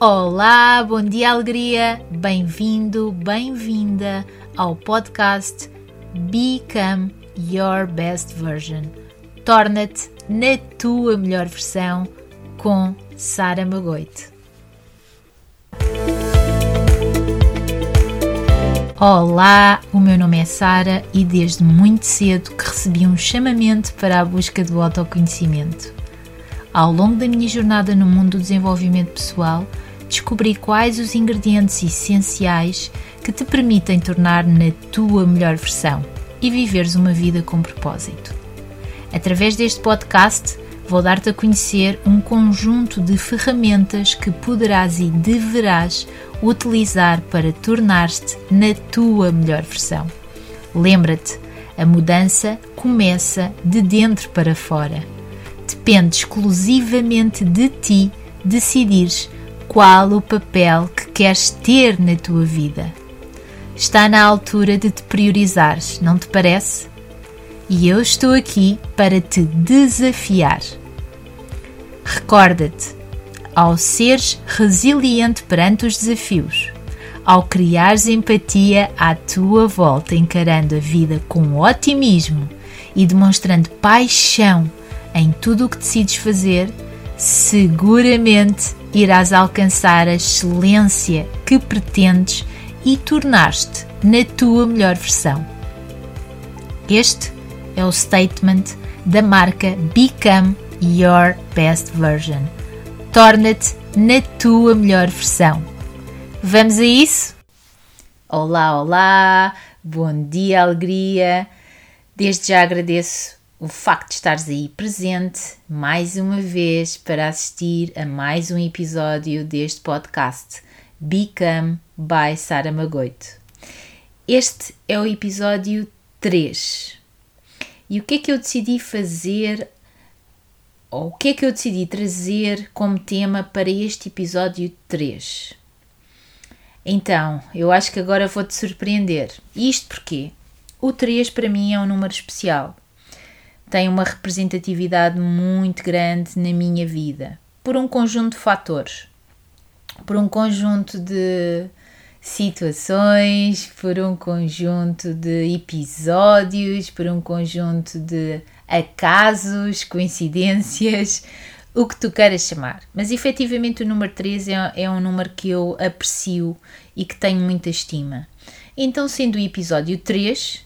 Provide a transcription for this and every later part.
Olá, bom dia, alegria! Bem-vindo, bem-vinda ao podcast Become Your Best Version. Torna-te na tua melhor versão com Sara Magoite. Olá, o meu nome é Sara e desde muito cedo que recebi um chamamento para a busca do autoconhecimento. Ao longo da minha jornada no mundo do desenvolvimento pessoal, descobri quais os ingredientes essenciais que te permitem tornar na tua melhor versão e viveres uma vida com propósito. Através deste podcast, vou dar-te a conhecer um conjunto de ferramentas que poderás e deverás utilizar para tornar-te na tua melhor versão. Lembra-te, a mudança começa de dentro para fora. Depende exclusivamente de ti decidires qual o papel que queres ter na tua vida. Está na altura de te priorizares, não te parece? E eu estou aqui para te desafiar. Recorda-te, ao seres resiliente perante os desafios, ao criares empatia à tua volta, encarando a vida com otimismo e demonstrando paixão em tudo o que decides fazer, seguramente irás alcançar a excelência que pretendes e tornar-te na tua melhor versão. Este é o statement da marca Become Your Best Version. Torna-te na tua melhor versão. Vamos a isso? Olá, olá, bom dia, alegria. Desde já agradeço o facto de estares aí presente mais uma vez para assistir a mais um episódio deste podcast Become by Sara Magoito. Este é o episódio 3. E o que é que eu decidi fazer, ou o que é que eu decidi trazer como tema para este episódio 3? Então, eu acho que agora vou-te surpreender. Isto porque o 3 para mim é um número especial tem uma representatividade muito grande na minha vida, por um conjunto de fatores, por um conjunto de situações, por um conjunto de episódios, por um conjunto de acasos, coincidências, o que tu queiras chamar. Mas efetivamente o número 3 é, é um número que eu aprecio e que tenho muita estima. Então, sendo o episódio 3,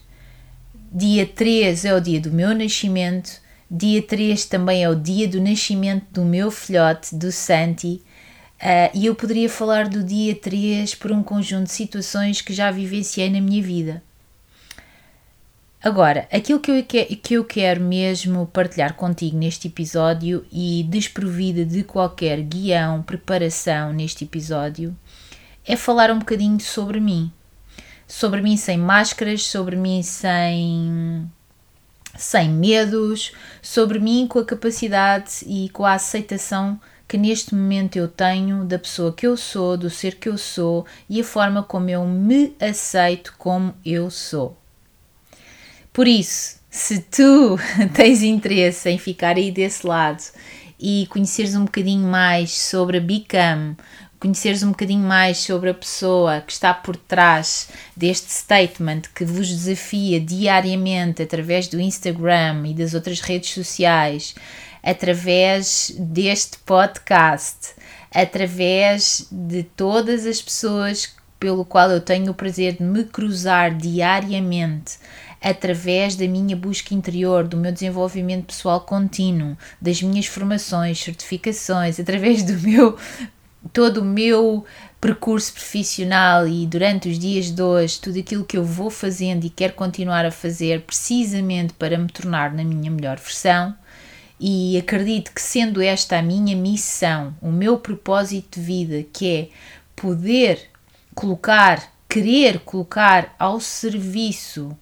Dia 3 é o dia do meu nascimento. Dia 3 também é o dia do nascimento do meu filhote, do Santi. Uh, e eu poderia falar do dia 3 por um conjunto de situações que já vivenciei na minha vida. Agora, aquilo que eu, que eu quero mesmo partilhar contigo neste episódio e desprovida de qualquer guião, preparação neste episódio, é falar um bocadinho sobre mim sobre mim sem máscaras, sobre mim sem sem medos, sobre mim com a capacidade e com a aceitação que neste momento eu tenho da pessoa que eu sou, do ser que eu sou e a forma como eu me aceito como eu sou. Por isso, se tu tens interesse em ficar aí desse lado e conheceres um bocadinho mais sobre a Become, conheceres um bocadinho mais sobre a pessoa que está por trás deste statement que vos desafia diariamente através do Instagram e das outras redes sociais, através deste podcast, através de todas as pessoas pelo qual eu tenho o prazer de me cruzar diariamente através da minha busca interior, do meu desenvolvimento pessoal contínuo, das minhas formações, certificações, através do meu todo o meu percurso profissional e durante os dias de hoje, tudo aquilo que eu vou fazendo e quero continuar a fazer precisamente para me tornar na minha melhor versão. E acredito que, sendo esta a minha missão, o meu propósito de vida, que é poder colocar, querer colocar ao serviço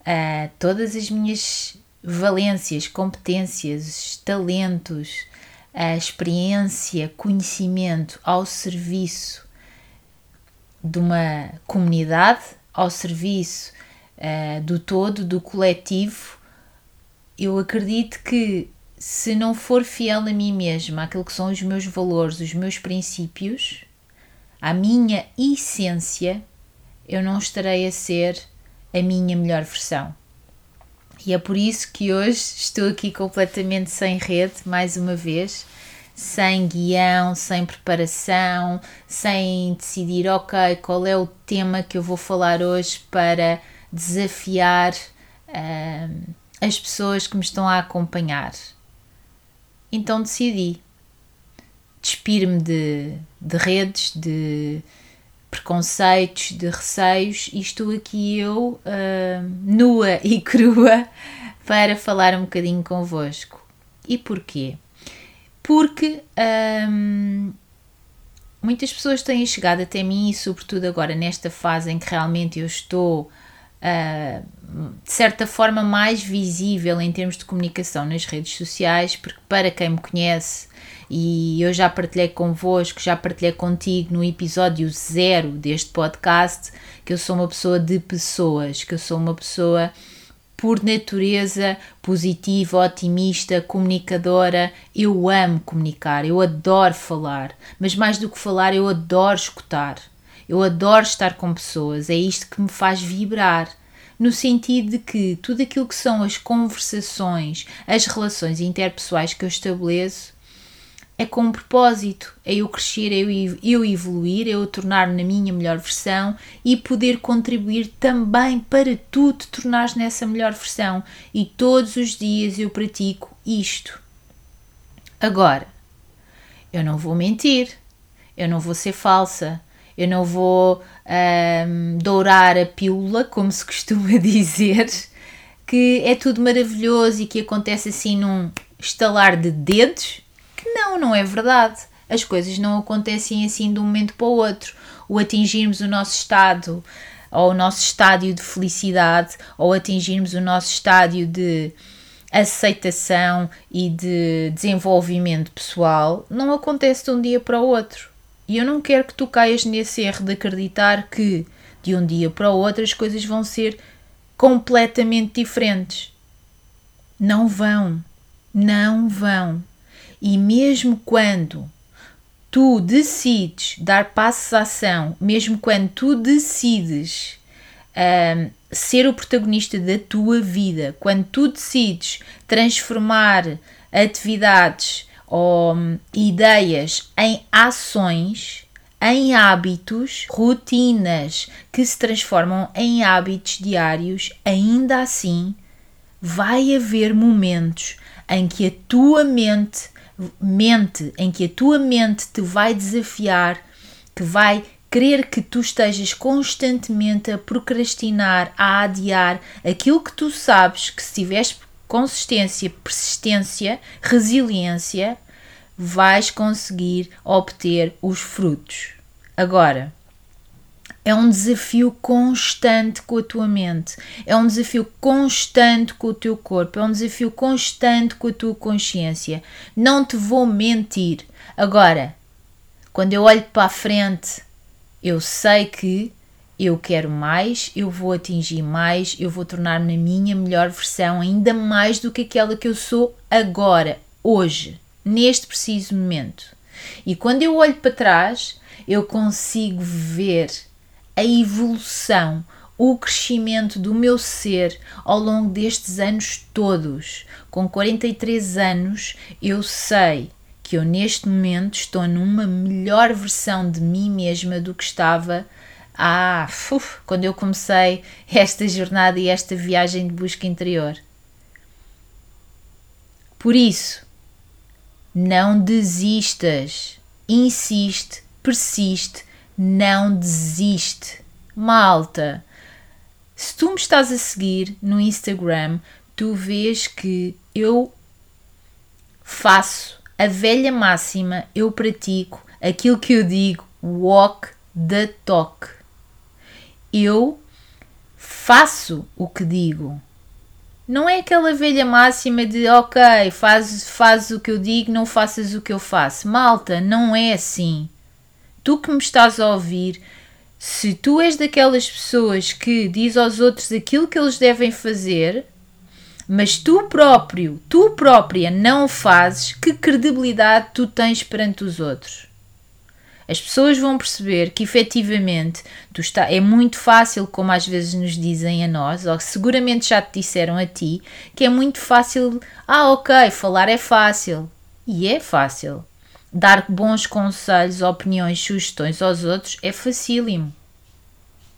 uh, todas as minhas valências, competências, talentos, a experiência, conhecimento ao serviço de uma comunidade, ao serviço uh, do todo, do coletivo, eu acredito que se não for fiel a mim mesma, aquilo que são os meus valores, os meus princípios, a minha essência, eu não estarei a ser a minha melhor versão. E é por isso que hoje estou aqui completamente sem rede, mais uma vez, sem guião, sem preparação, sem decidir, ok, qual é o tema que eu vou falar hoje para desafiar uh, as pessoas que me estão a acompanhar. Então decidi despir-me de, de redes, de preconceitos, de receios e estou aqui eu, uh, nua e crua, para falar um bocadinho convosco. E porquê? Porque um, muitas pessoas têm chegado até mim e, sobretudo agora nesta fase em que realmente eu estou uh, de certa forma mais visível em termos de comunicação nas redes sociais, porque para quem me conhece e eu já partilhei convosco, já partilhei contigo no episódio zero deste podcast, que eu sou uma pessoa de pessoas, que eu sou uma pessoa por natureza positiva, otimista, comunicadora. Eu amo comunicar, eu adoro falar, mas mais do que falar, eu adoro escutar. Eu adoro estar com pessoas, é isto que me faz vibrar no sentido de que tudo aquilo que são as conversações, as relações interpessoais que eu estabeleço é com um propósito, é eu crescer, é eu, evoluir, é eu tornar-me na minha melhor versão e poder contribuir também para tu te tornares nessa melhor versão. E todos os dias eu pratico isto. Agora, eu não vou mentir, eu não vou ser falsa, eu não vou um, dourar a pílula, como se costuma dizer, que é tudo maravilhoso e que acontece assim num estalar de dedos não, não é verdade. As coisas não acontecem assim de um momento para o outro. O atingirmos o nosso estado ou o nosso estádio de felicidade ou atingirmos o nosso estádio de aceitação e de desenvolvimento pessoal não acontece de um dia para o outro. E eu não quero que tu caias nesse erro de acreditar que de um dia para o outro as coisas vão ser completamente diferentes. Não vão. Não vão. E mesmo quando tu decides dar passos à ação, mesmo quando tu decides um, ser o protagonista da tua vida, quando tu decides transformar atividades ou ideias em ações, em hábitos, rotinas que se transformam em hábitos diários, ainda assim vai haver momentos em que a tua mente mente em que a tua mente te vai desafiar, que vai querer que tu estejas constantemente a procrastinar, a adiar aquilo que tu sabes que se tiveres consistência, persistência, resiliência, vais conseguir obter os frutos. Agora, é um desafio constante com a tua mente, é um desafio constante com o teu corpo, é um desafio constante com a tua consciência. Não te vou mentir. Agora, quando eu olho para a frente, eu sei que eu quero mais, eu vou atingir mais, eu vou tornar-me a minha melhor versão, ainda mais do que aquela que eu sou agora, hoje, neste preciso momento. E quando eu olho para trás, eu consigo ver a evolução, o crescimento do meu ser ao longo destes anos todos. Com 43 anos, eu sei que eu neste momento estou numa melhor versão de mim mesma do que estava há uf, quando eu comecei esta jornada e esta viagem de busca interior. Por isso, não desistas, insiste, persiste, não desiste. Malta, se tu me estás a seguir no Instagram, tu vês que eu faço a velha máxima, eu pratico aquilo que eu digo, walk the talk. Eu faço o que digo. Não é aquela velha máxima de ok, faz, faz o que eu digo, não faças o que eu faço. Malta, não é assim tu que me estás a ouvir, se tu és daquelas pessoas que diz aos outros aquilo que eles devem fazer, mas tu próprio, tu própria não o fazes, que credibilidade tu tens perante os outros? As pessoas vão perceber que efetivamente tu está, é muito fácil, como às vezes nos dizem a nós, ou seguramente já te disseram a ti, que é muito fácil. Ah, ok, falar é fácil. E é fácil. Dar bons conselhos, opiniões, sugestões aos outros é facílimo.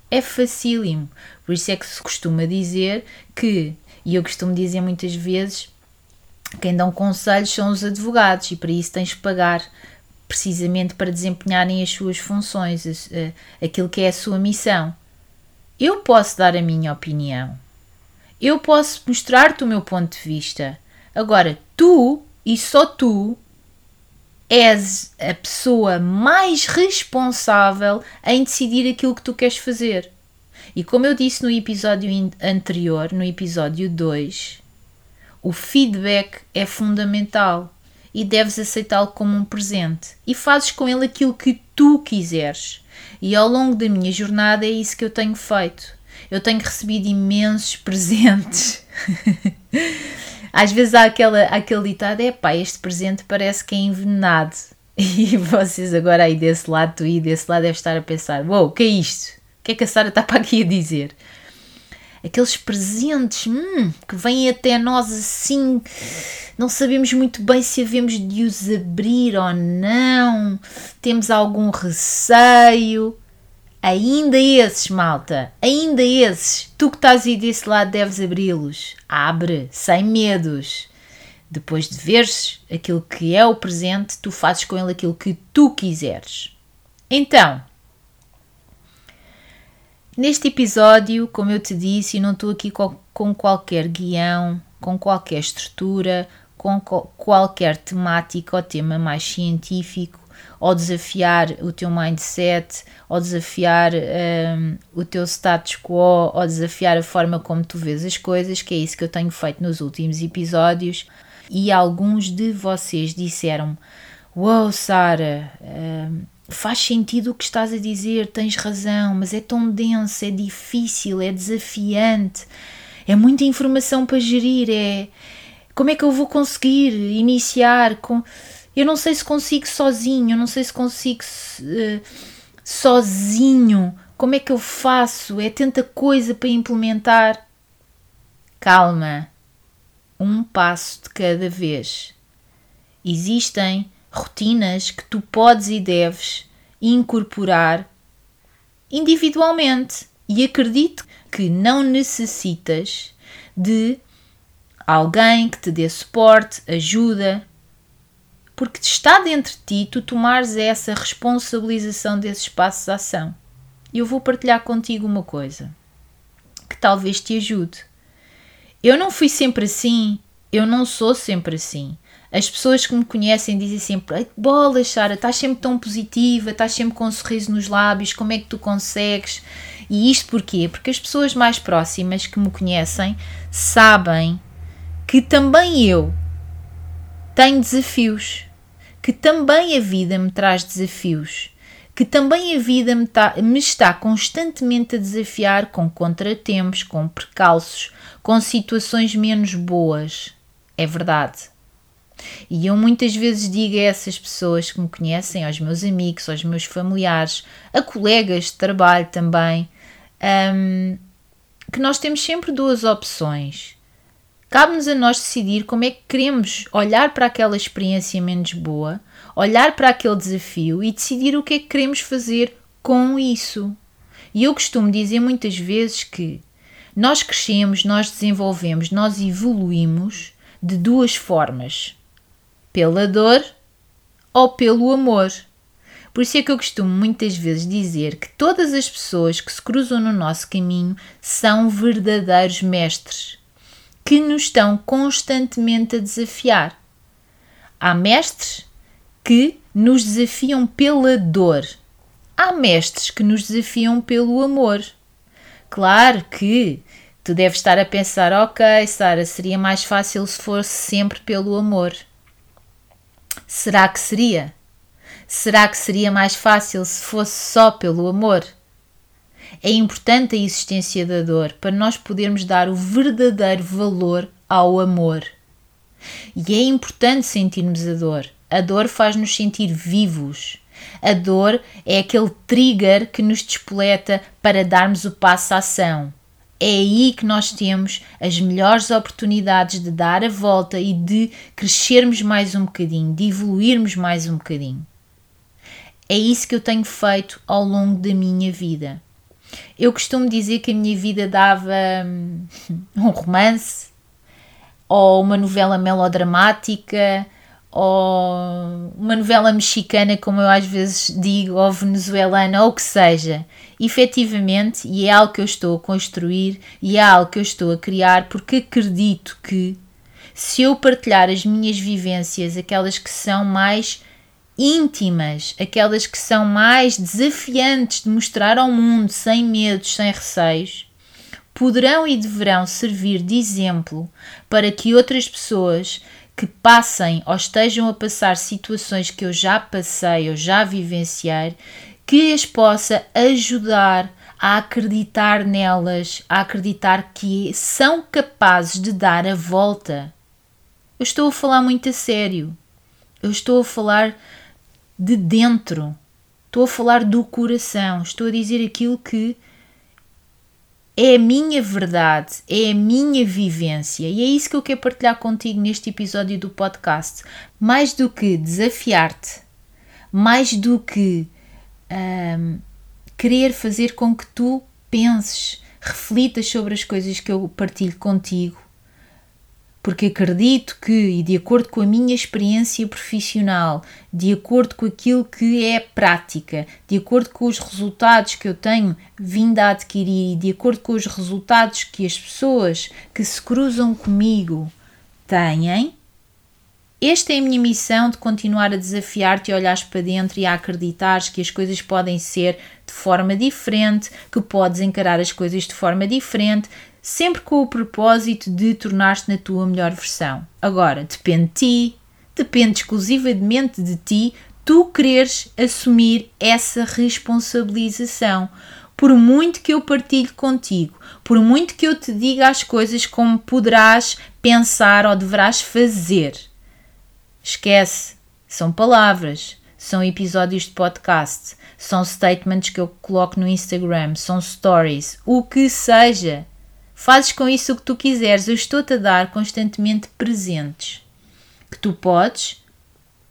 É facílimo. Por isso é que se costuma dizer que, e eu costumo dizer muitas vezes, quem dão conselhos são os advogados e para isso tens que pagar precisamente para desempenharem as suas funções, aquilo que é a sua missão. Eu posso dar a minha opinião. Eu posso mostrar-te o meu ponto de vista. Agora, tu e só tu és a pessoa mais responsável em decidir aquilo que tu queres fazer. E como eu disse no episódio anterior, no episódio 2, o feedback é fundamental e deves aceitá-lo como um presente e fazes com ele aquilo que tu quiseres. E ao longo da minha jornada é isso que eu tenho feito. Eu tenho recebido imensos presentes. Às vezes há aquela, aquele ditado: é pá, este presente parece que é envenenado. E vocês agora aí desse lado, tu e desse lado, devem estar a pensar: uou, wow, o que é isto? O que é que a Sara está para aqui a dizer? aqueles presentes hum, que vêm até nós assim, não sabemos muito bem se havemos de os abrir ou não, temos algum receio. Ainda esses, malta, ainda esses, tu que estás aí desse lado deves abri-los. Abre, sem medos. Depois de veres aquilo que é o presente, tu fazes com ele aquilo que tu quiseres. Então, Neste episódio, como eu te disse, não estou aqui com qualquer guião, com qualquer estrutura, com qualquer temática ou tema mais científico, ou desafiar o teu mindset, ou desafiar um, o teu status quo, ou desafiar a forma como tu vês as coisas, que é isso que eu tenho feito nos últimos episódios. E alguns de vocês disseram: Uau, wow, Sara! Um, faz sentido o que estás a dizer, tens razão, mas é tão denso, é difícil, é desafiante, é muita informação para gerir, é como é que eu vou conseguir iniciar com eu não sei se consigo sozinho, eu não sei se consigo uh, sozinho, como é que eu faço? É tanta coisa para implementar. Calma, um passo de cada vez. Existem rotinas que tu podes e deves incorporar individualmente. E acredito que não necessitas de alguém que te dê suporte, ajuda, porque está dentro de ti tu tomares essa responsabilização desses passos de ação. E eu vou partilhar contigo uma coisa que talvez te ajude. Eu não fui sempre assim, eu não sou sempre assim. As pessoas que me conhecem dizem sempre: bolas, Sara, estás sempre tão positiva, estás sempre com um sorriso nos lábios, como é que tu consegues? E isto porquê? Porque as pessoas mais próximas que me conhecem sabem que também eu tenho desafios, que também a vida me traz desafios, que também a vida me, tá, me está constantemente a desafiar com contratempos, com percalços, com situações menos boas. É verdade. E eu muitas vezes digo a essas pessoas que me conhecem, aos meus amigos, aos meus familiares, a colegas de trabalho também, um, que nós temos sempre duas opções. Cabe-nos a nós decidir como é que queremos olhar para aquela experiência menos boa, olhar para aquele desafio e decidir o que é que queremos fazer com isso. E eu costumo dizer muitas vezes que nós crescemos, nós desenvolvemos, nós evoluímos de duas formas pela dor ou pelo amor. Por isso é que eu costumo muitas vezes dizer que todas as pessoas que se cruzam no nosso caminho são verdadeiros mestres, que nos estão constantemente a desafiar. Há mestres que nos desafiam pela dor. Há mestres que nos desafiam pelo amor. Claro que tu deves estar a pensar, ok, Sara, seria mais fácil se fosse sempre pelo amor. Será que seria? Será que seria mais fácil se fosse só pelo amor? É importante a existência da dor para nós podermos dar o verdadeiro valor ao amor. E é importante sentirmos a dor. A dor faz-nos sentir vivos. A dor é aquele trigger que nos despoleta para darmos o passo à ação. É aí que nós temos as melhores oportunidades de dar a volta e de crescermos mais um bocadinho, de evoluirmos mais um bocadinho. É isso que eu tenho feito ao longo da minha vida. Eu costumo dizer que a minha vida dava hum, um romance ou uma novela melodramática ou uma novela mexicana, como eu às vezes digo, ou venezuelana, ou o que seja. Efetivamente, e é algo que eu estou a construir e é algo que eu estou a criar, porque acredito que se eu partilhar as minhas vivências, aquelas que são mais íntimas, aquelas que são mais desafiantes de mostrar ao mundo, sem medos, sem receios, poderão e deverão servir de exemplo para que outras pessoas que passem ou estejam a passar situações que eu já passei ou já vivenciei, que as possa ajudar a acreditar nelas, a acreditar que são capazes de dar a volta. Eu estou a falar muito a sério. Eu estou a falar de dentro. Estou a falar do coração. Estou a dizer aquilo que é a minha verdade, é a minha vivência e é isso que eu quero partilhar contigo neste episódio do podcast. Mais do que desafiar-te, mais do que um, querer fazer com que tu penses, reflitas sobre as coisas que eu partilho contigo, porque acredito que, e de acordo com a minha experiência profissional, de acordo com aquilo que é prática, de acordo com os resultados que eu tenho vindo a adquirir e de acordo com os resultados que as pessoas que se cruzam comigo têm, esta é a minha missão de continuar a desafiar-te a olhares para dentro e a acreditares que as coisas podem ser de forma diferente, que podes encarar as coisas de forma diferente, sempre com o propósito de tornar-te na tua melhor versão. Agora, depende de ti, depende exclusivamente de ti, tu quereres assumir essa responsabilização. Por muito que eu partilhe contigo, por muito que eu te diga as coisas como poderás pensar ou deverás fazer, esquece, são palavras, são episódios de podcast, são statements que eu coloco no Instagram, são stories, o que seja. Fazes com isso o que tu quiseres, eu estou-te a dar constantemente presentes que tu podes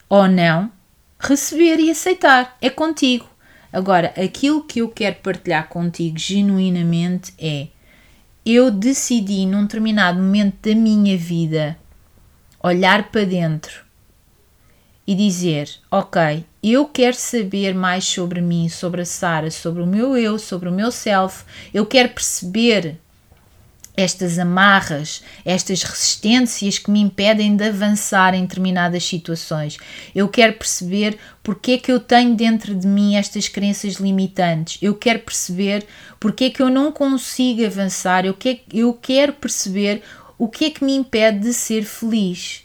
ou não receber e aceitar. É contigo. Agora, aquilo que eu quero partilhar contigo genuinamente é: eu decidi num determinado momento da minha vida olhar para dentro e dizer: Ok, eu quero saber mais sobre mim, sobre a Sara, sobre o meu eu, sobre o meu self. Eu quero perceber estas amarras, estas resistências que me impedem de avançar em determinadas situações. Eu quero perceber porque é que eu tenho dentro de mim estas crenças limitantes. Eu quero perceber porque é que eu não consigo avançar. Eu, que, eu quero perceber o que é que me impede de ser feliz.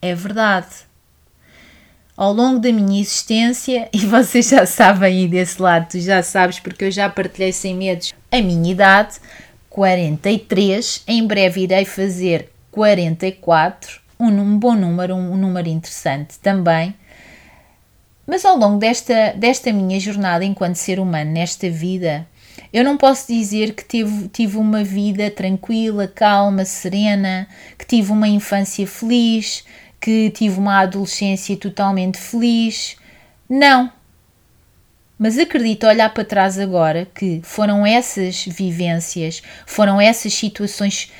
É verdade. Ao longo da minha existência, e vocês já sabem aí desse lado, tu já sabes porque eu já partilhei sem medos a minha idade, 43. Em breve irei fazer 44, um, bom número, um, um número interessante também. Mas ao longo desta, desta minha jornada enquanto ser humano nesta vida, eu não posso dizer que tive, tive uma vida tranquila, calma, serena, que tive uma infância feliz, que tive uma adolescência totalmente feliz. Não, mas acredito olhar para trás agora que foram essas vivências, foram essas situações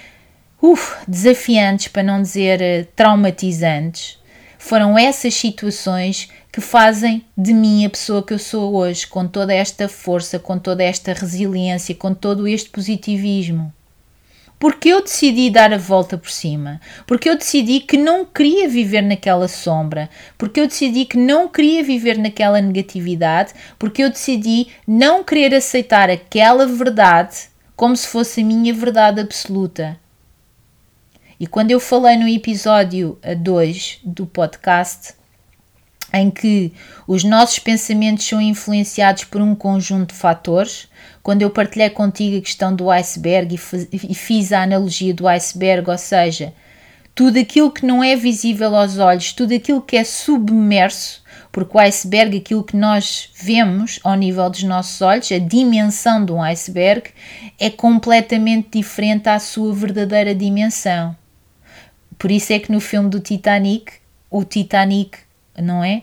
uf, desafiantes, para não dizer eh, traumatizantes, foram essas situações que fazem de mim a pessoa que eu sou hoje, com toda esta força, com toda esta resiliência, com todo este positivismo. Porque eu decidi dar a volta por cima. Porque eu decidi que não queria viver naquela sombra. Porque eu decidi que não queria viver naquela negatividade. Porque eu decidi não querer aceitar aquela verdade como se fosse a minha verdade absoluta. E quando eu falei no episódio 2 do podcast, em que os nossos pensamentos são influenciados por um conjunto de fatores. Quando eu partilhei contigo a questão do iceberg e fiz a analogia do iceberg, ou seja, tudo aquilo que não é visível aos olhos, tudo aquilo que é submerso, porque o iceberg, aquilo que nós vemos ao nível dos nossos olhos, a dimensão de um iceberg, é completamente diferente à sua verdadeira dimensão. Por isso é que no filme do Titanic, o Titanic, não é?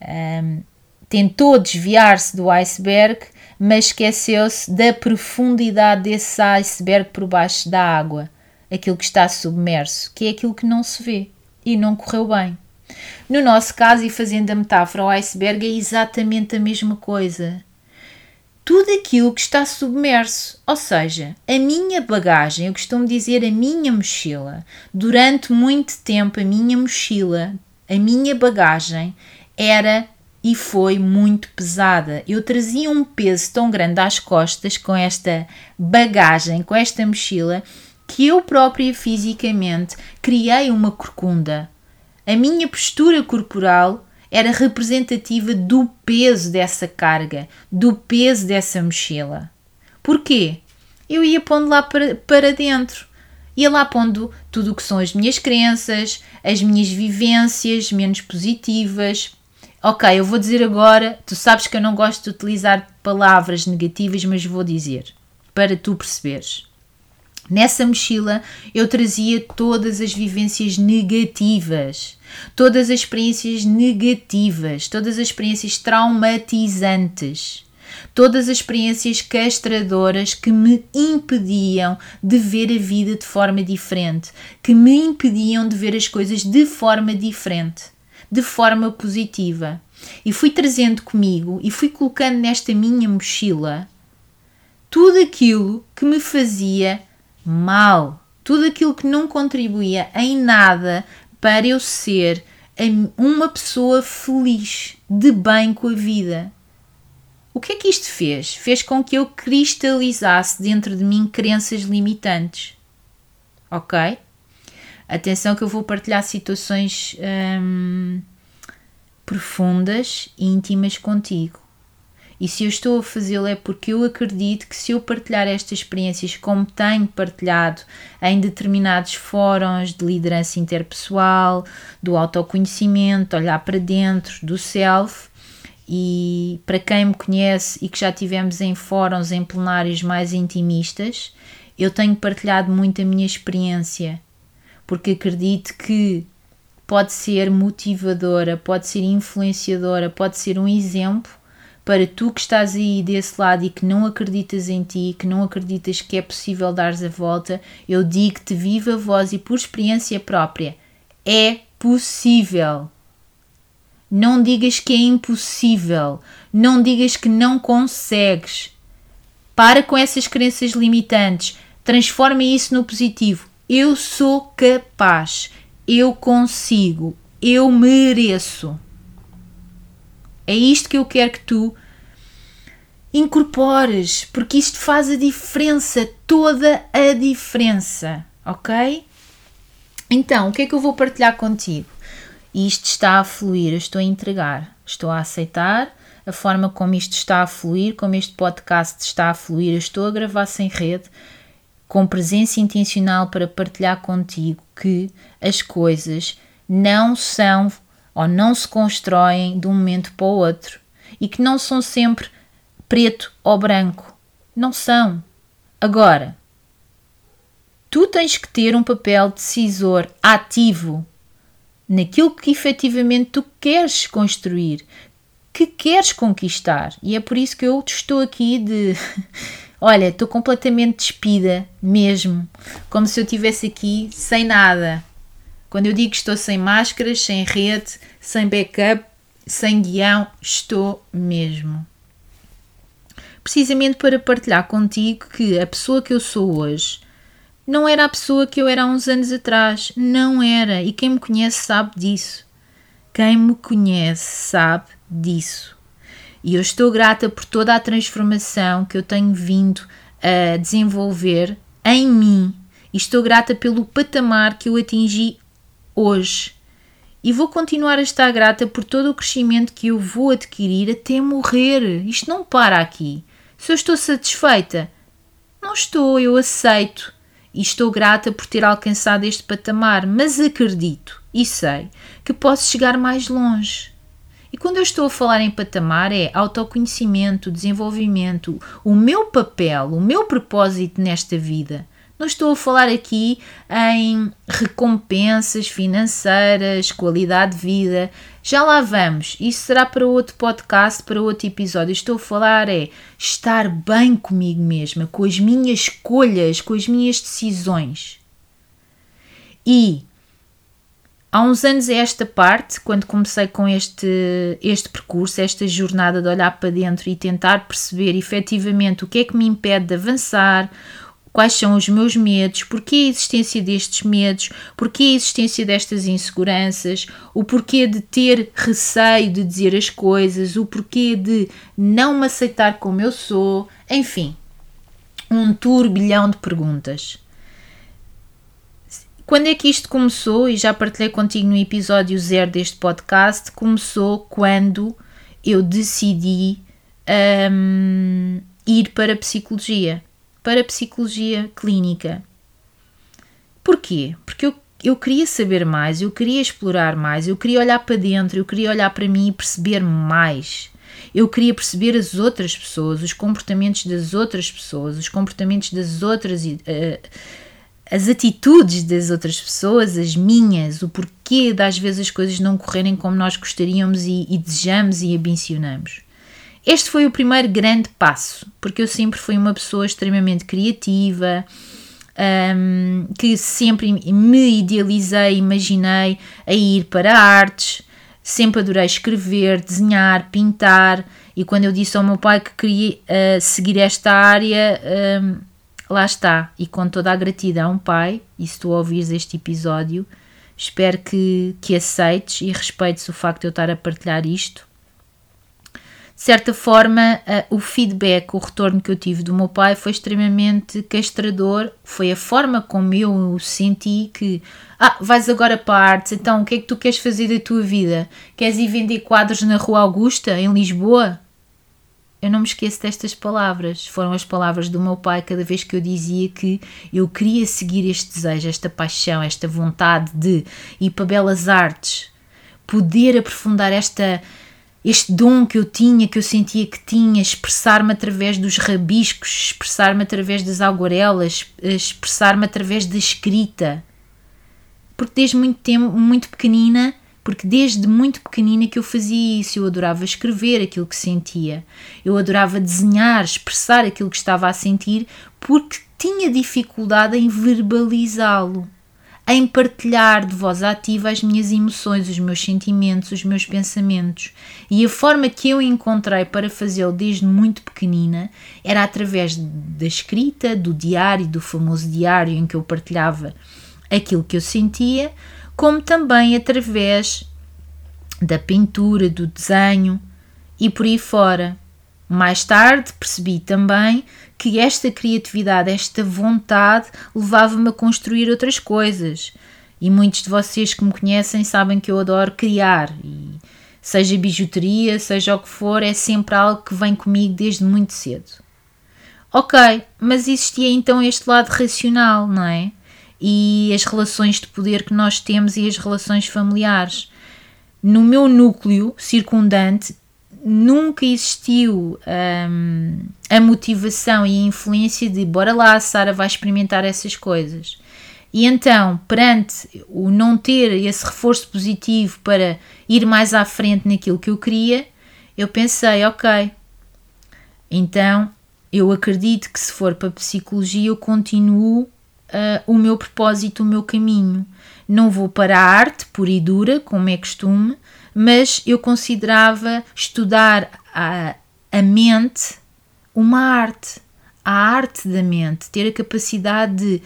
Um, tentou desviar-se do iceberg, mas esqueceu-se da profundidade desse iceberg por baixo da água, aquilo que está submerso, que é aquilo que não se vê e não correu bem. No nosso caso, e fazendo a metáfora ao iceberg, é exatamente a mesma coisa. Tudo aquilo que está submerso, ou seja, a minha bagagem, eu costumo dizer a minha mochila, durante muito tempo a minha mochila, a minha bagagem era e foi muito pesada. Eu trazia um peso tão grande às costas com esta bagagem, com esta mochila, que eu própria fisicamente criei uma corcunda. A minha postura corporal era representativa do peso dessa carga, do peso dessa mochila. Porquê? Eu ia pondo lá para, para dentro. Ia lá pondo tudo o que são as minhas crenças, as minhas vivências menos positivas. Ok, eu vou dizer agora, tu sabes que eu não gosto de utilizar palavras negativas, mas vou dizer, para tu perceberes. Nessa mochila eu trazia todas as vivências negativas, todas as experiências negativas, todas as experiências traumatizantes, todas as experiências castradoras que me impediam de ver a vida de forma diferente, que me impediam de ver as coisas de forma diferente, de forma positiva. E fui trazendo comigo e fui colocando nesta minha mochila tudo aquilo que me fazia mal. Tudo aquilo que não contribuía em nada para eu ser uma pessoa feliz, de bem com a vida. O que é que isto fez? Fez com que eu cristalizasse dentro de mim crenças limitantes. Ok? Atenção que eu vou partilhar situações hum, profundas e íntimas contigo. E se eu estou a fazê-lo é porque eu acredito que se eu partilhar estas experiências como tenho partilhado em determinados fóruns de liderança interpessoal, do autoconhecimento, olhar para dentro, do self, e para quem me conhece e que já tivemos em fóruns, em plenários mais intimistas, eu tenho partilhado muito a minha experiência, porque acredito que pode ser motivadora, pode ser influenciadora, pode ser um exemplo para tu que estás aí desse lado e que não acreditas em ti, que não acreditas que é possível dares a volta, eu digo-te viva voz e por experiência própria, é possível. Não digas que é impossível, não digas que não consegues. Para com essas crenças limitantes, transforma isso no positivo. Eu sou capaz, eu consigo, eu mereço. É isto que eu quero que tu incorpores, porque isto faz a diferença, toda a diferença, ok? Então, o que é que eu vou partilhar contigo? Isto está a fluir, eu estou a entregar, estou a aceitar a forma como isto está a fluir, como este podcast está a fluir, eu estou a gravar sem rede, com presença intencional para partilhar contigo que as coisas não são ou não se constroem de um momento para o outro e que não são sempre preto ou branco. Não são. Agora, tu tens que ter um papel decisor ativo naquilo que efetivamente tu queres construir, que queres conquistar. E é por isso que eu estou aqui de. Olha, estou completamente despida, mesmo, como se eu estivesse aqui sem nada, quando eu digo que estou sem máscaras, sem rede, sem backup, sem guião, estou mesmo. Precisamente para partilhar contigo que a pessoa que eu sou hoje não era a pessoa que eu era há uns anos atrás. Não era. E quem me conhece sabe disso. Quem me conhece sabe disso. E eu estou grata por toda a transformação que eu tenho vindo a desenvolver em mim. E estou grata pelo patamar que eu atingi hoje. E vou continuar a estar grata por todo o crescimento que eu vou adquirir até morrer. Isto não para aqui. Se eu estou satisfeita, não estou, eu aceito. E estou grata por ter alcançado este patamar, mas acredito e sei que posso chegar mais longe. E quando eu estou a falar em patamar, é autoconhecimento, desenvolvimento, o meu papel, o meu propósito nesta vida. Não estou a falar aqui em recompensas financeiras, qualidade de vida. Já lá vamos. Isso será para outro podcast, para outro episódio. Estou a falar é estar bem comigo mesma, com as minhas escolhas, com as minhas decisões. E há uns anos esta parte, quando comecei com este, este percurso, esta jornada de olhar para dentro e tentar perceber efetivamente o que é que me impede de avançar, quais são os meus medos, porquê a existência destes medos, porquê a existência destas inseguranças, o porquê de ter receio de dizer as coisas, o porquê de não me aceitar como eu sou, enfim, um turbilhão de perguntas. Quando é que isto começou? E já partilhei contigo no episódio zero deste podcast. Começou quando eu decidi um, ir para a psicologia para a psicologia clínica. Porquê? Porque eu, eu queria saber mais, eu queria explorar mais, eu queria olhar para dentro, eu queria olhar para mim e perceber mais. Eu queria perceber as outras pessoas, os comportamentos das outras pessoas, os comportamentos das outras. Uh, as atitudes das outras pessoas, as minhas, o porquê das vezes as coisas não correrem como nós gostaríamos e, e desejamos e ambicionamos. Este foi o primeiro grande passo, porque eu sempre fui uma pessoa extremamente criativa, um, que sempre me idealizei, imaginei a ir para artes, sempre adorei escrever, desenhar, pintar, e quando eu disse ao meu pai que queria uh, seguir esta área, um, lá está, e com toda a gratidão, pai, e se tu ouvires este episódio, espero que, que aceites e respeites o facto de eu estar a partilhar isto, de certa forma, uh, o feedback, o retorno que eu tive do meu pai foi extremamente castrador. Foi a forma como eu senti que, ah, vais agora para a artes, então o que é que tu queres fazer da tua vida? Queres ir vender quadros na Rua Augusta, em Lisboa? Eu não me esqueço destas palavras. Foram as palavras do meu pai cada vez que eu dizia que eu queria seguir este desejo, esta paixão, esta vontade de ir para belas artes, poder aprofundar esta este dom que eu tinha, que eu sentia que tinha, expressar-me através dos rabiscos, expressar-me através das aguarelas, expressar-me através da escrita. Porque desde muito tempo, muito pequenina, porque desde muito pequenina que eu fazia isso, eu adorava escrever aquilo que sentia, eu adorava desenhar, expressar aquilo que estava a sentir, porque tinha dificuldade em verbalizá-lo em partilhar de voz ativa as minhas emoções, os meus sentimentos, os meus pensamentos. E a forma que eu encontrei para fazê-lo desde muito pequenina era através da escrita, do diário, do famoso diário em que eu partilhava aquilo que eu sentia, como também através da pintura, do desenho e por aí fora. Mais tarde percebi também que esta criatividade, esta vontade levava-me a construir outras coisas. E muitos de vocês que me conhecem sabem que eu adoro criar. E seja bijuteria, seja o que for, é sempre algo que vem comigo desde muito cedo. Ok, mas existia então este lado racional, não é? E as relações de poder que nós temos e as relações familiares. No meu núcleo circundante nunca existiu um, a motivação e a influência de bora lá, Sara vai experimentar essas coisas. E então, perante o não ter esse reforço positivo para ir mais à frente naquilo que eu queria, eu pensei, ok, então eu acredito que se for para psicologia eu continuo uh, o meu propósito, o meu caminho. Não vou para a arte pura e dura, como é costume, mas eu considerava estudar a, a mente uma arte, a arte da mente, ter a capacidade de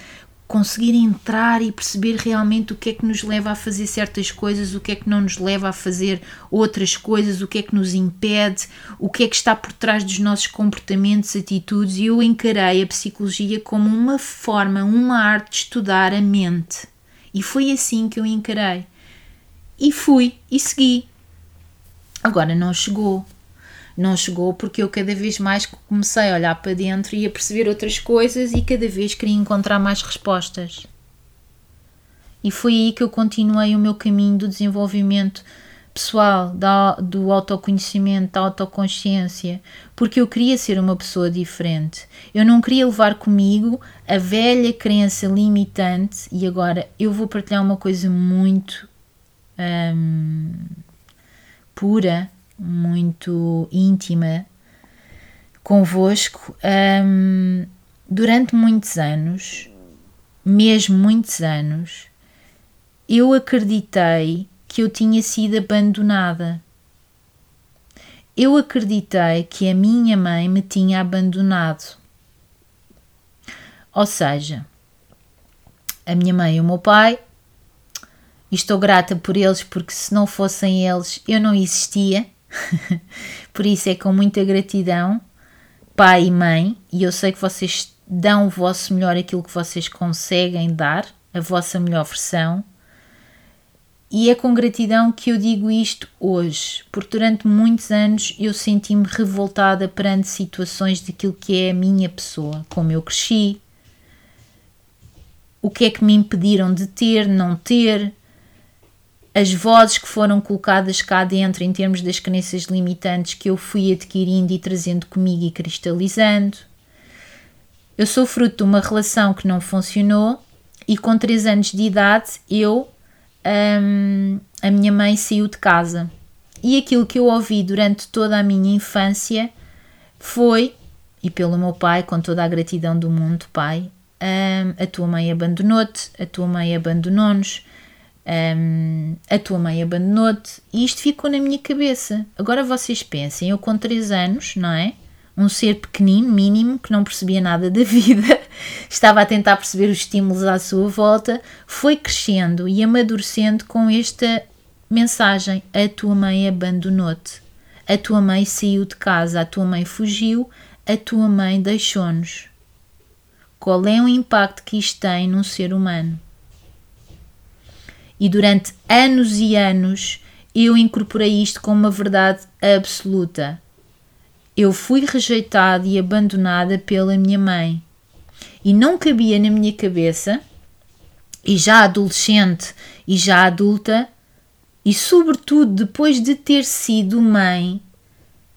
conseguir entrar e perceber realmente o que é que nos leva a fazer certas coisas, o que é que não nos leva a fazer outras coisas, o que é que nos impede, o que é que está por trás dos nossos comportamentos, atitudes, e eu encarei a psicologia como uma forma, uma arte de estudar a mente. E foi assim que eu encarei. e fui e segui. Agora não chegou. Não chegou porque eu cada vez mais comecei a olhar para dentro e a perceber outras coisas e cada vez queria encontrar mais respostas. E foi aí que eu continuei o meu caminho do desenvolvimento pessoal, da, do autoconhecimento, da autoconsciência, porque eu queria ser uma pessoa diferente. Eu não queria levar comigo a velha crença limitante, e agora eu vou partilhar uma coisa muito hum, pura, muito íntima convosco. Hum, durante muitos anos, mesmo muitos anos, eu acreditei que eu tinha sido abandonada. Eu acreditei que a minha mãe me tinha abandonado. Ou seja, a minha mãe e o meu pai, e estou grata por eles porque se não fossem eles eu não existia. por isso é com muita gratidão, pai e mãe, e eu sei que vocês dão o vosso melhor aquilo que vocês conseguem dar, a vossa melhor versão. E é com gratidão que eu digo isto hoje, porque durante muitos anos eu senti-me revoltada perante situações daquilo que é a minha pessoa, como eu cresci, o que é que me impediram de ter, não ter, as vozes que foram colocadas cá dentro em termos das crenças limitantes que eu fui adquirindo e trazendo comigo e cristalizando. Eu sou fruto de uma relação que não funcionou e com 3 anos de idade eu um, a minha mãe saiu de casa. E aquilo que eu ouvi durante toda a minha infância foi, e pelo meu pai, com toda a gratidão do mundo, pai, um, a tua mãe abandonou-te, a tua mãe abandonou-nos, um, a tua mãe abandonou-te, e isto ficou na minha cabeça. Agora vocês pensem, eu com 3 anos, não é? Um ser pequenino, mínimo, que não percebia nada da vida, estava a tentar perceber os estímulos à sua volta, foi crescendo e amadurecendo com esta mensagem: A tua mãe abandonou-te, a tua mãe saiu de casa, a tua mãe fugiu, a tua mãe deixou-nos. Qual é o impacto que isto tem num ser humano? E durante anos e anos eu incorporei isto como uma verdade absoluta. Eu fui rejeitada e abandonada pela minha mãe e não cabia na minha cabeça, e já adolescente e já adulta, e sobretudo depois de ter sido mãe,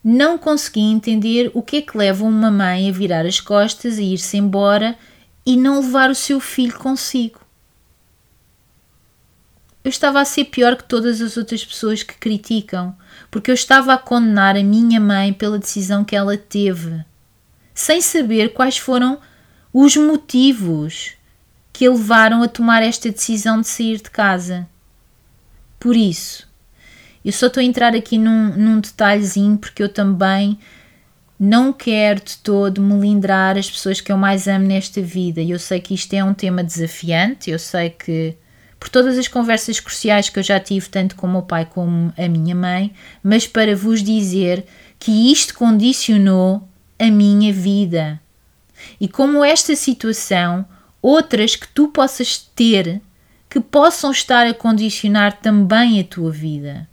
não consegui entender o que é que leva uma mãe a virar as costas, a ir-se embora e não levar o seu filho consigo. Eu estava a ser pior que todas as outras pessoas que criticam, porque eu estava a condenar a minha mãe pela decisão que ela teve, sem saber quais foram os motivos que a levaram a tomar esta decisão de sair de casa. Por isso, eu só estou a entrar aqui num, num detalhezinho porque eu também não quero de todo melindrar as pessoas que eu mais amo nesta vida. Eu sei que isto é um tema desafiante, eu sei que por todas as conversas cruciais que eu já tive, tanto com o meu pai como a minha mãe, mas para vos dizer que isto condicionou a minha vida. E como esta situação, outras que tu possas ter que possam estar a condicionar também a tua vida.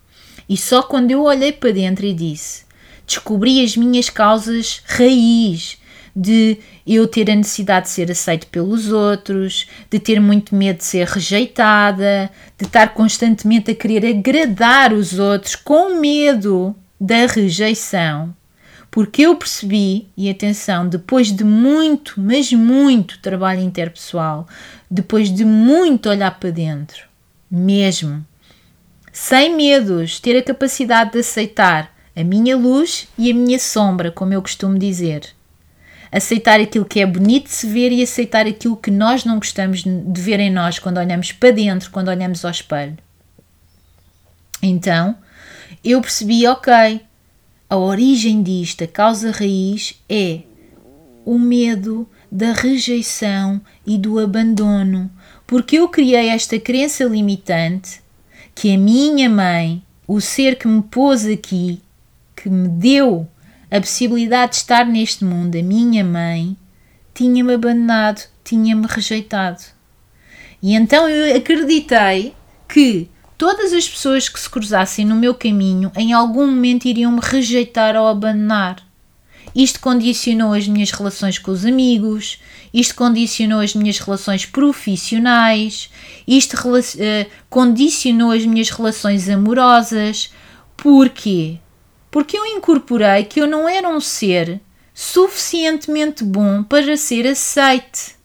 E só quando eu olhei para dentro e disse: descobri as minhas causas raiz de eu ter a necessidade de ser aceito pelos outros, de ter muito medo de ser rejeitada, de estar constantemente a querer agradar os outros com medo da rejeição porque eu percebi, e atenção, depois de muito, mas muito trabalho interpessoal, depois de muito olhar para dentro, mesmo, sem medos, ter a capacidade de aceitar a minha luz e a minha sombra, como eu costumo dizer. Aceitar aquilo que é bonito de se ver e aceitar aquilo que nós não gostamos de ver em nós quando olhamos para dentro, quando olhamos ao espelho. Então, eu percebi, ok, a origem disto, a causa raiz, é o medo da rejeição e do abandono, porque eu criei esta crença limitante que a minha mãe, o ser que me pôs aqui, que me deu a possibilidade de estar neste mundo, a minha mãe, tinha-me abandonado, tinha-me rejeitado. E então eu acreditei que todas as pessoas que se cruzassem no meu caminho em algum momento iriam me rejeitar ou abandonar. Isto condicionou as minhas relações com os amigos, isto condicionou as minhas relações profissionais, isto uh, condicionou as minhas relações amorosas. Porquê? Porque eu incorporei que eu não era um ser suficientemente bom para ser aceite,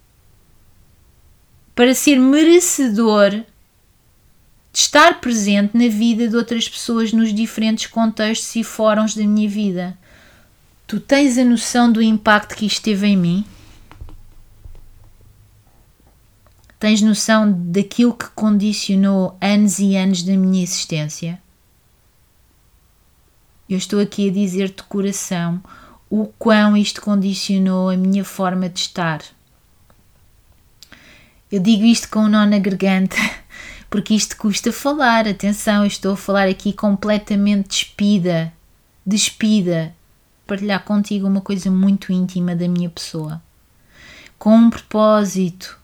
para ser merecedor de estar presente na vida de outras pessoas nos diferentes contextos e fóruns da minha vida. Tu tens a noção do impacto que isto teve em mim? Tens noção daquilo que condicionou anos e anos da minha existência? Eu estou aqui a dizer-te coração o quão isto condicionou a minha forma de estar. Eu digo isto com um nó na garganta, porque isto custa falar. Atenção, eu estou a falar aqui completamente despida, despida, partilhar contigo uma coisa muito íntima da minha pessoa. Com um propósito,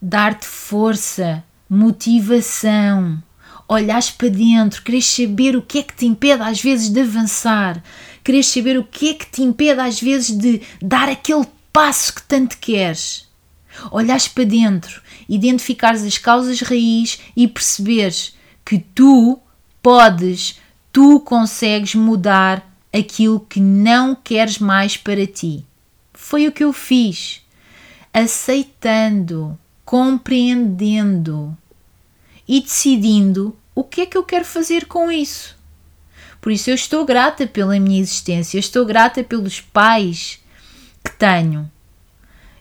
dar-te força, motivação, olhares para dentro, queres saber o que é que te impede às vezes de avançar, queres saber o que é que te impede às vezes de dar aquele passo que tanto queres. Olhares para dentro, identificares as causas raiz e perceberes que tu podes, tu consegues mudar aquilo que não queres mais para ti. Foi o que eu fiz. Aceitando, compreendendo e decidindo o que é que eu quero fazer com isso. Por isso eu estou grata pela minha existência, estou grata pelos pais que tenho.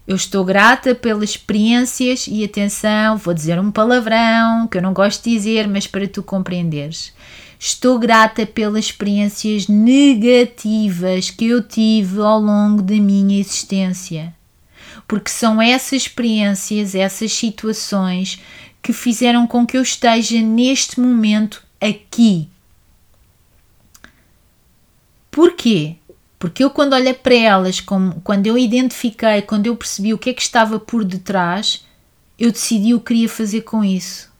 Eu estou grata pelas experiências e atenção, vou dizer um palavrão que eu não gosto de dizer, mas para tu compreenderes. Estou grata pelas experiências negativas que eu tive ao longo da minha existência. Porque são essas experiências, essas situações que fizeram com que eu esteja neste momento aqui. Porquê? Porque eu, quando olhei para elas, como, quando eu identifiquei, quando eu percebi o que é que estava por detrás, eu decidi o que queria fazer com isso.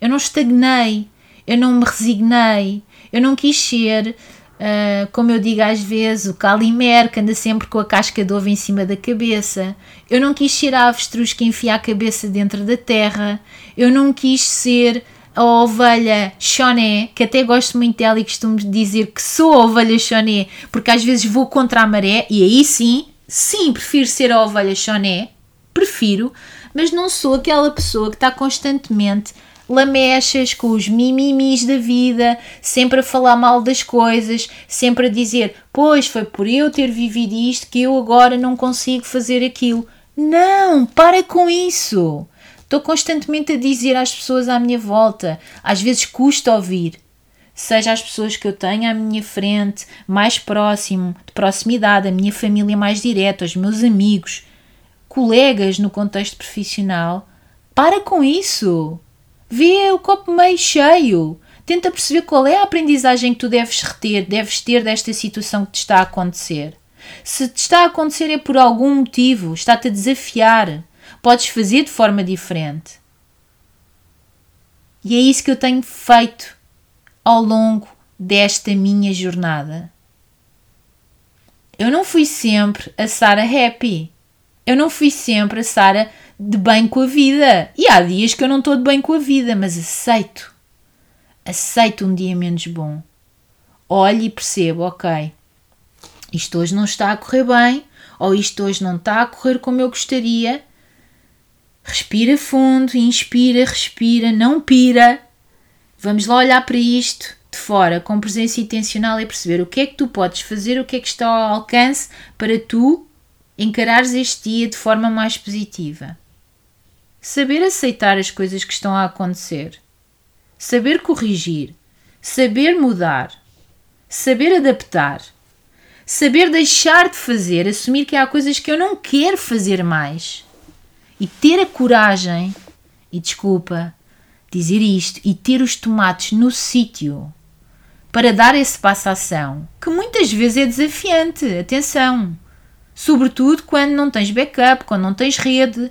Eu não estagnei, eu não me resignei, eu não quis ser, uh, como eu digo às vezes, o Calimer que anda sempre com a casca de ovo em cima da cabeça, eu não quis ser a avestruz que enfia a cabeça dentro da terra, eu não quis ser a ovelha choné, que até gosto muito dela e costumo dizer que sou a ovelha choné, porque às vezes vou contra a maré e aí sim, sim, prefiro ser a ovelha choné, prefiro, mas não sou aquela pessoa que está constantemente lamechas, com os mimimis da vida, sempre a falar mal das coisas, sempre a dizer: Pois foi por eu ter vivido isto que eu agora não consigo fazer aquilo. Não, para com isso. Estou constantemente a dizer às pessoas à minha volta, às vezes custa ouvir, seja as pessoas que eu tenho à minha frente, mais próximo, de proximidade, a minha família mais direta, os meus amigos, colegas no contexto profissional, para com isso. Vê o copo meio cheio. Tenta perceber qual é a aprendizagem que tu deves reter, deves ter desta situação que te está a acontecer. Se te está a acontecer é por algum motivo, está-te a desafiar. Podes fazer de forma diferente. E é isso que eu tenho feito ao longo desta minha jornada. Eu não fui sempre a Sara happy. Eu não fui sempre a Sara de bem com a vida. E há dias que eu não estou de bem com a vida, mas aceito. Aceito um dia menos bom. Olho e percebo, ok, isto hoje não está a correr bem, ou isto hoje não está a correr como eu gostaria. Respira fundo, inspira, respira, não pira. Vamos lá olhar para isto de fora, com presença intencional e perceber o que é que tu podes fazer, o que é que está ao alcance para tu encarares este dia de forma mais positiva. Saber aceitar as coisas que estão a acontecer. Saber corrigir. Saber mudar. Saber adaptar. Saber deixar de fazer, assumir que há coisas que eu não quero fazer mais. E ter a coragem, e desculpa dizer isto, e ter os tomates no sítio para dar esse passo à ação, que muitas vezes é desafiante, atenção. Sobretudo quando não tens backup, quando não tens rede,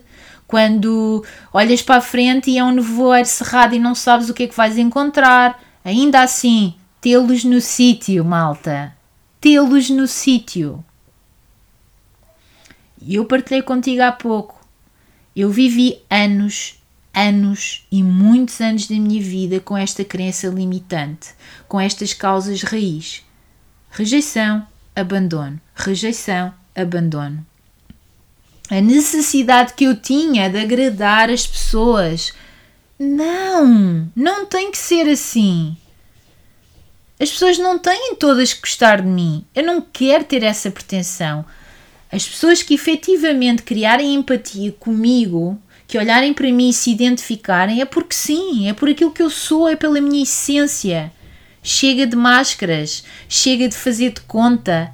quando olhas para a frente e é um nevoeiro cerrado e não sabes o que é que vais encontrar. Ainda assim, tê-los no sítio, malta. Tê-los no sítio. E eu partilhei contigo há pouco. Eu vivi anos, anos e muitos anos da minha vida com esta crença limitante, com estas causas raiz. Rejeição, abandono. Rejeição, abandono a necessidade que eu tinha de agradar as pessoas. Não, não tem que ser assim. As pessoas não têm todas que gostar de mim. Eu não quero ter essa pretensão. As pessoas que efetivamente criarem empatia comigo, que olharem para mim e se identificarem, é porque sim, é por aquilo que eu sou, é pela minha essência. Chega de máscaras, chega de fazer de conta.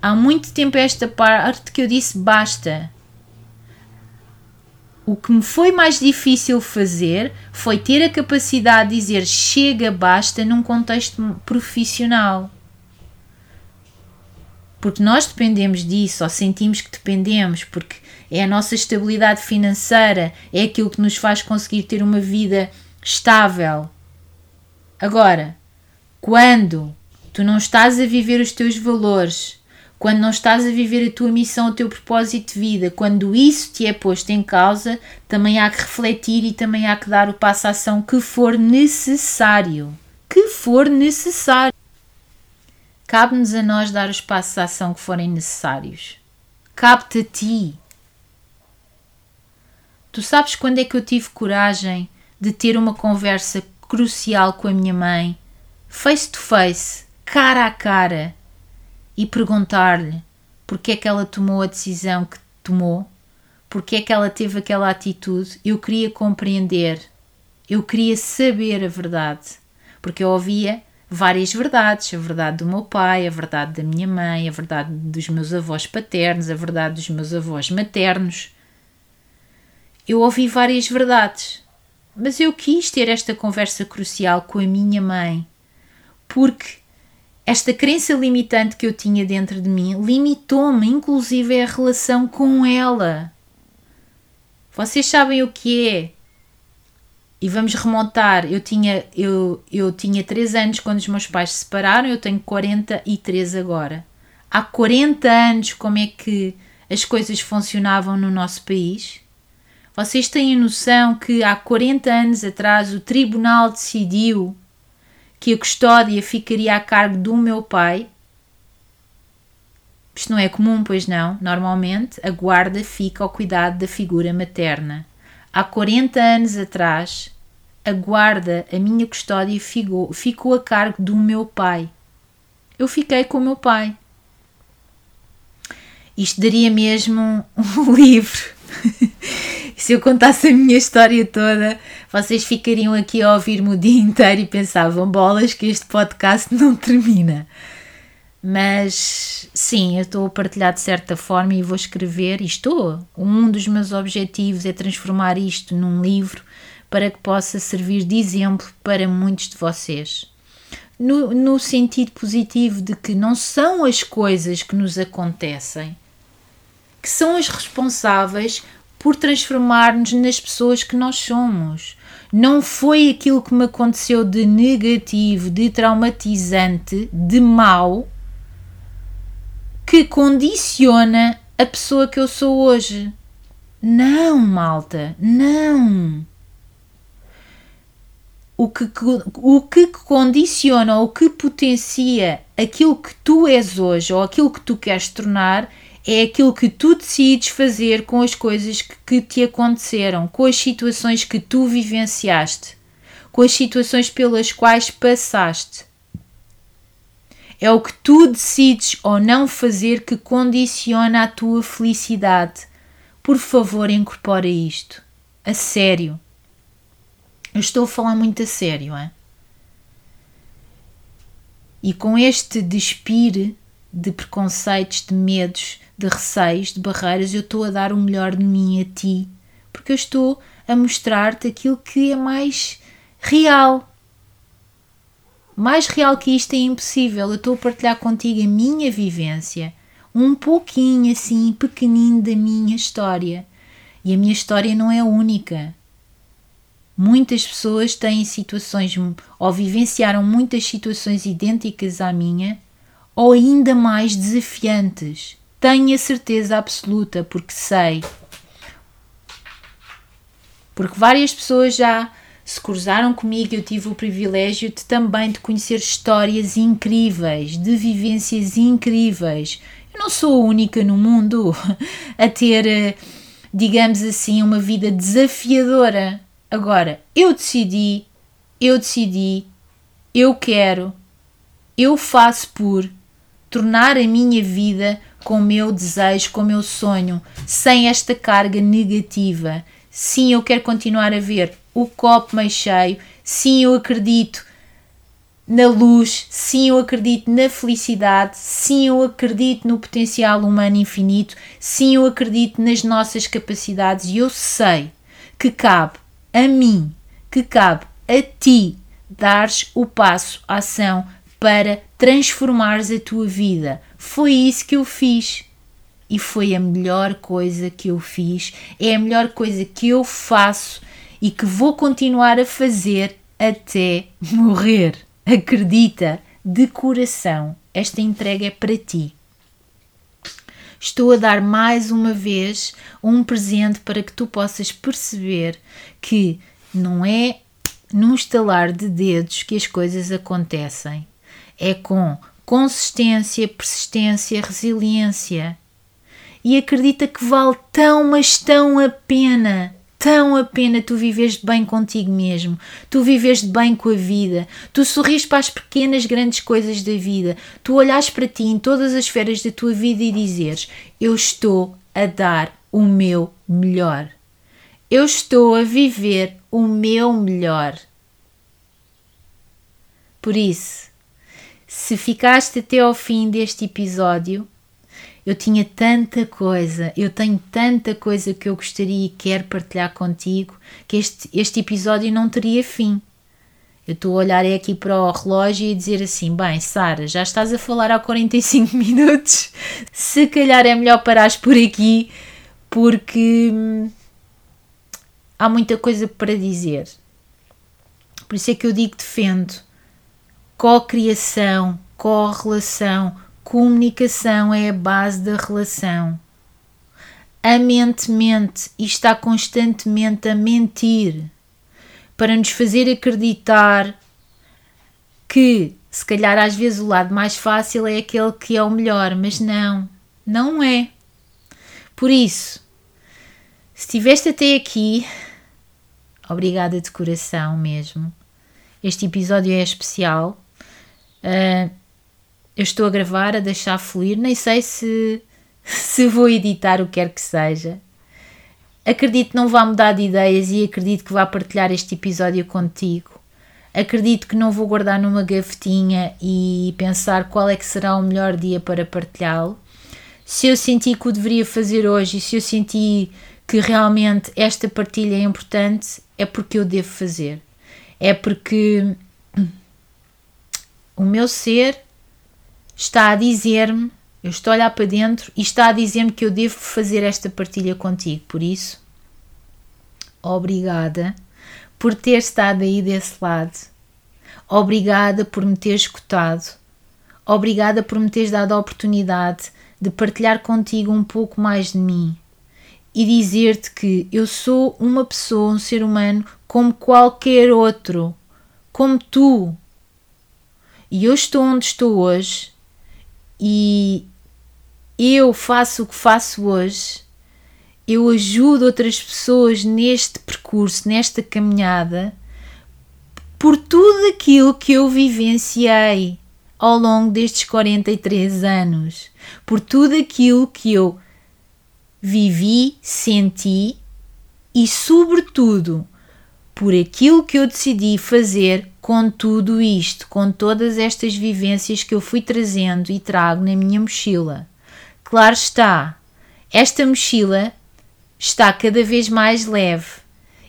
Há muito tempo esta parte que eu disse basta. O que me foi mais difícil fazer foi ter a capacidade de dizer chega, basta num contexto profissional. Porque nós dependemos disso, ou sentimos que dependemos, porque é a nossa estabilidade financeira, é aquilo que nos faz conseguir ter uma vida estável. Agora, quando tu não estás a viver os teus valores, quando não estás a viver a tua missão, o teu propósito de vida, quando isso te é posto em causa, também há que refletir e também há que dar o passo à ação que for necessário. Que for necessário. Cabe-nos a nós dar os passos à ação que forem necessários. Cabe-te a ti. Tu sabes quando é que eu tive coragem de ter uma conversa crucial com a minha mãe, face to face, cara a cara, e perguntar-lhe porque é que ela tomou a decisão que tomou, porque é que ela teve aquela atitude, eu queria compreender, eu queria saber a verdade, porque eu ouvia várias verdades, a verdade do meu pai, a verdade da minha mãe, a verdade dos meus avós paternos, a verdade dos meus avós maternos. Eu ouvi várias verdades, mas eu quis ter esta conversa crucial com a minha mãe, porque esta crença limitante que eu tinha dentro de mim limitou-me, inclusive, a relação com ela. Vocês sabem o que é? E vamos remontar. Eu tinha, eu, eu tinha 3 anos quando os meus pais se separaram, eu tenho 43 agora. Há 40 anos, como é que as coisas funcionavam no nosso país? Vocês têm noção que há 40 anos atrás o tribunal decidiu que a custódia ficaria a cargo do meu pai. Isto não é comum, pois não. Normalmente a guarda fica ao cuidado da figura materna. Há 40 anos atrás, a guarda, a minha custódia, ficou, ficou a cargo do meu pai. Eu fiquei com o meu pai. Isto daria mesmo um livro. se eu contasse a minha história toda, vocês ficariam aqui a ouvir-me o dia inteiro e pensavam, bolas, que este podcast não termina. Mas sim, eu estou a partilhar de certa forma e vou escrever, e estou. Um dos meus objetivos é transformar isto num livro para que possa servir de exemplo para muitos de vocês. No, no sentido positivo de que não são as coisas que nos acontecem que são as responsáveis por transformar-nos nas pessoas que nós somos. Não foi aquilo que me aconteceu de negativo, de traumatizante, de mau, que condiciona a pessoa que eu sou hoje. Não, malta, não. O que, o que condiciona o que potencia aquilo que tu és hoje ou aquilo que tu queres tornar é aquilo que tu decides fazer com as coisas que, que te aconteceram, com as situações que tu vivenciaste, com as situações pelas quais passaste. É o que tu decides ou não fazer que condiciona a tua felicidade. Por favor, incorpora isto. A sério. Eu estou a falar muito a sério, é? E com este despir de preconceitos, de medos, de receios, de barreiras, eu estou a dar o melhor de mim a ti, porque eu estou a mostrar-te aquilo que é mais real. Mais real que isto é impossível. Eu estou a partilhar contigo a minha vivência, um pouquinho assim, pequenino da minha história. E a minha história não é única. Muitas pessoas têm situações ou vivenciaram muitas situações idênticas à minha ou ainda mais desafiantes. Tenho a certeza absoluta, porque sei. Porque várias pessoas já se cruzaram comigo, eu tive o privilégio de também de conhecer histórias incríveis, de vivências incríveis. Eu não sou a única no mundo a ter, eh, digamos assim, uma vida desafiadora. Agora, eu decidi, eu decidi, eu quero, eu faço por tornar a minha vida com o meu desejo, com o meu sonho, sem esta carga negativa. Sim, eu quero continuar a ver o copo meio cheio. Sim, eu acredito na luz. Sim, eu acredito na felicidade. Sim, eu acredito no potencial humano infinito. Sim, eu acredito nas nossas capacidades e eu sei que cabe a mim, que cabe a ti dares o passo, a ação para transformares a tua vida. Foi isso que eu fiz. E foi a melhor coisa que eu fiz, é a melhor coisa que eu faço e que vou continuar a fazer até morrer. Acredita, de coração, esta entrega é para ti. Estou a dar mais uma vez um presente para que tu possas perceber que não é num estalar de dedos que as coisas acontecem. É com consistência, persistência, resiliência. E acredita que vale tão, mas tão a pena tão a pena tu viveres bem contigo mesmo, tu viveres bem com a vida, tu sorris para as pequenas, grandes coisas da vida, tu olhas para ti em todas as esferas da tua vida e dizeres: Eu estou a dar o meu melhor. Eu estou a viver o meu melhor. Por isso, se ficaste até ao fim deste episódio, eu tinha tanta coisa, eu tenho tanta coisa que eu gostaria e quero partilhar contigo que este, este episódio não teria fim. Eu estou a olhar aqui para o relógio e dizer assim: bem, Sara, já estás a falar há 45 minutos, se calhar é melhor parares por aqui porque hum, há muita coisa para dizer. Por isso é que eu digo defendo co-criação, co-relação, Comunicação é a base da relação. A mente mente e está constantemente a mentir para nos fazer acreditar que, se calhar, às vezes o lado mais fácil é aquele que é o melhor, mas não, não é. Por isso, se estiveste até aqui, obrigada de coração mesmo. Este episódio é especial. Uh, eu estou a gravar, a deixar fluir, nem sei se, se vou editar o que quer que seja. Acredito que não vá mudar de ideias e acredito que vá partilhar este episódio contigo. Acredito que não vou guardar numa gavetinha e pensar qual é que será o melhor dia para partilhá-lo. Se eu senti que o deveria fazer hoje e se eu senti que realmente esta partilha é importante, é porque eu devo fazer. É porque o meu ser está a dizer-me, eu estou a olhar para dentro e está a dizer-me que eu devo fazer esta partilha contigo. Por isso, obrigada por ter estado aí desse lado. Obrigada por me ter escutado. Obrigada por me teres dado a oportunidade de partilhar contigo um pouco mais de mim e dizer-te que eu sou uma pessoa, um ser humano como qualquer outro, como tu. E eu estou onde estou hoje e eu faço o que faço hoje, eu ajudo outras pessoas neste percurso, nesta caminhada, por tudo aquilo que eu vivenciei ao longo destes 43 anos, por tudo aquilo que eu vivi, senti e, sobretudo, por aquilo que eu decidi fazer com tudo isto, com todas estas vivências que eu fui trazendo e trago na minha mochila. Claro está, esta mochila está cada vez mais leve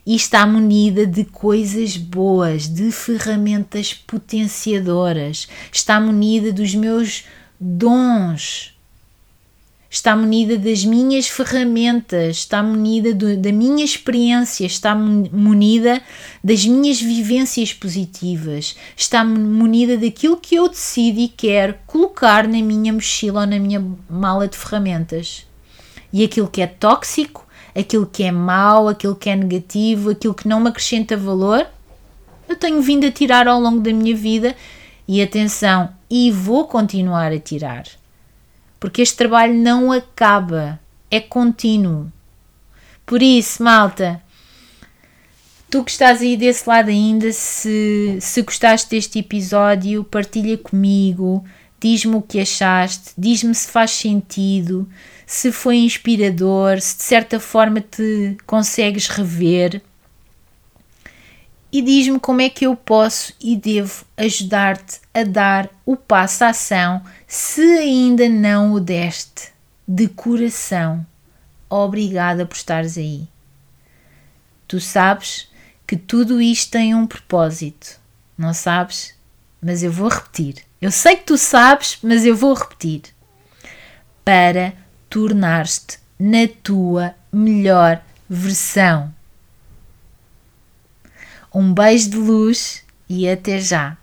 e está munida de coisas boas, de ferramentas potenciadoras, está munida dos meus dons, está munida das minhas ferramentas, está munida do, da minha experiência, está munida das minhas vivências positivas, está munida daquilo que eu decido e quero colocar na minha mochila ou na minha mala de ferramentas. E aquilo que é tóxico, aquilo que é mau, aquilo que é negativo, aquilo que não me acrescenta valor, eu tenho vindo a tirar ao longo da minha vida e atenção, e vou continuar a tirar. Porque este trabalho não acaba, é contínuo. Por isso, malta, tu que estás aí desse lado ainda, se, se gostaste deste episódio, partilha comigo, diz-me o que achaste, diz-me se faz sentido, se foi inspirador, se de certa forma te consegues rever e diz-me como é que eu posso e devo ajudar-te a dar o passo à ação se ainda não o deste. De coração, obrigada por estares aí. Tu sabes que tudo isto tem um propósito, não sabes? Mas eu vou repetir. Eu sei que tu sabes, mas eu vou repetir. Para tornar-te na tua melhor versão. Um beijo de luz e até já!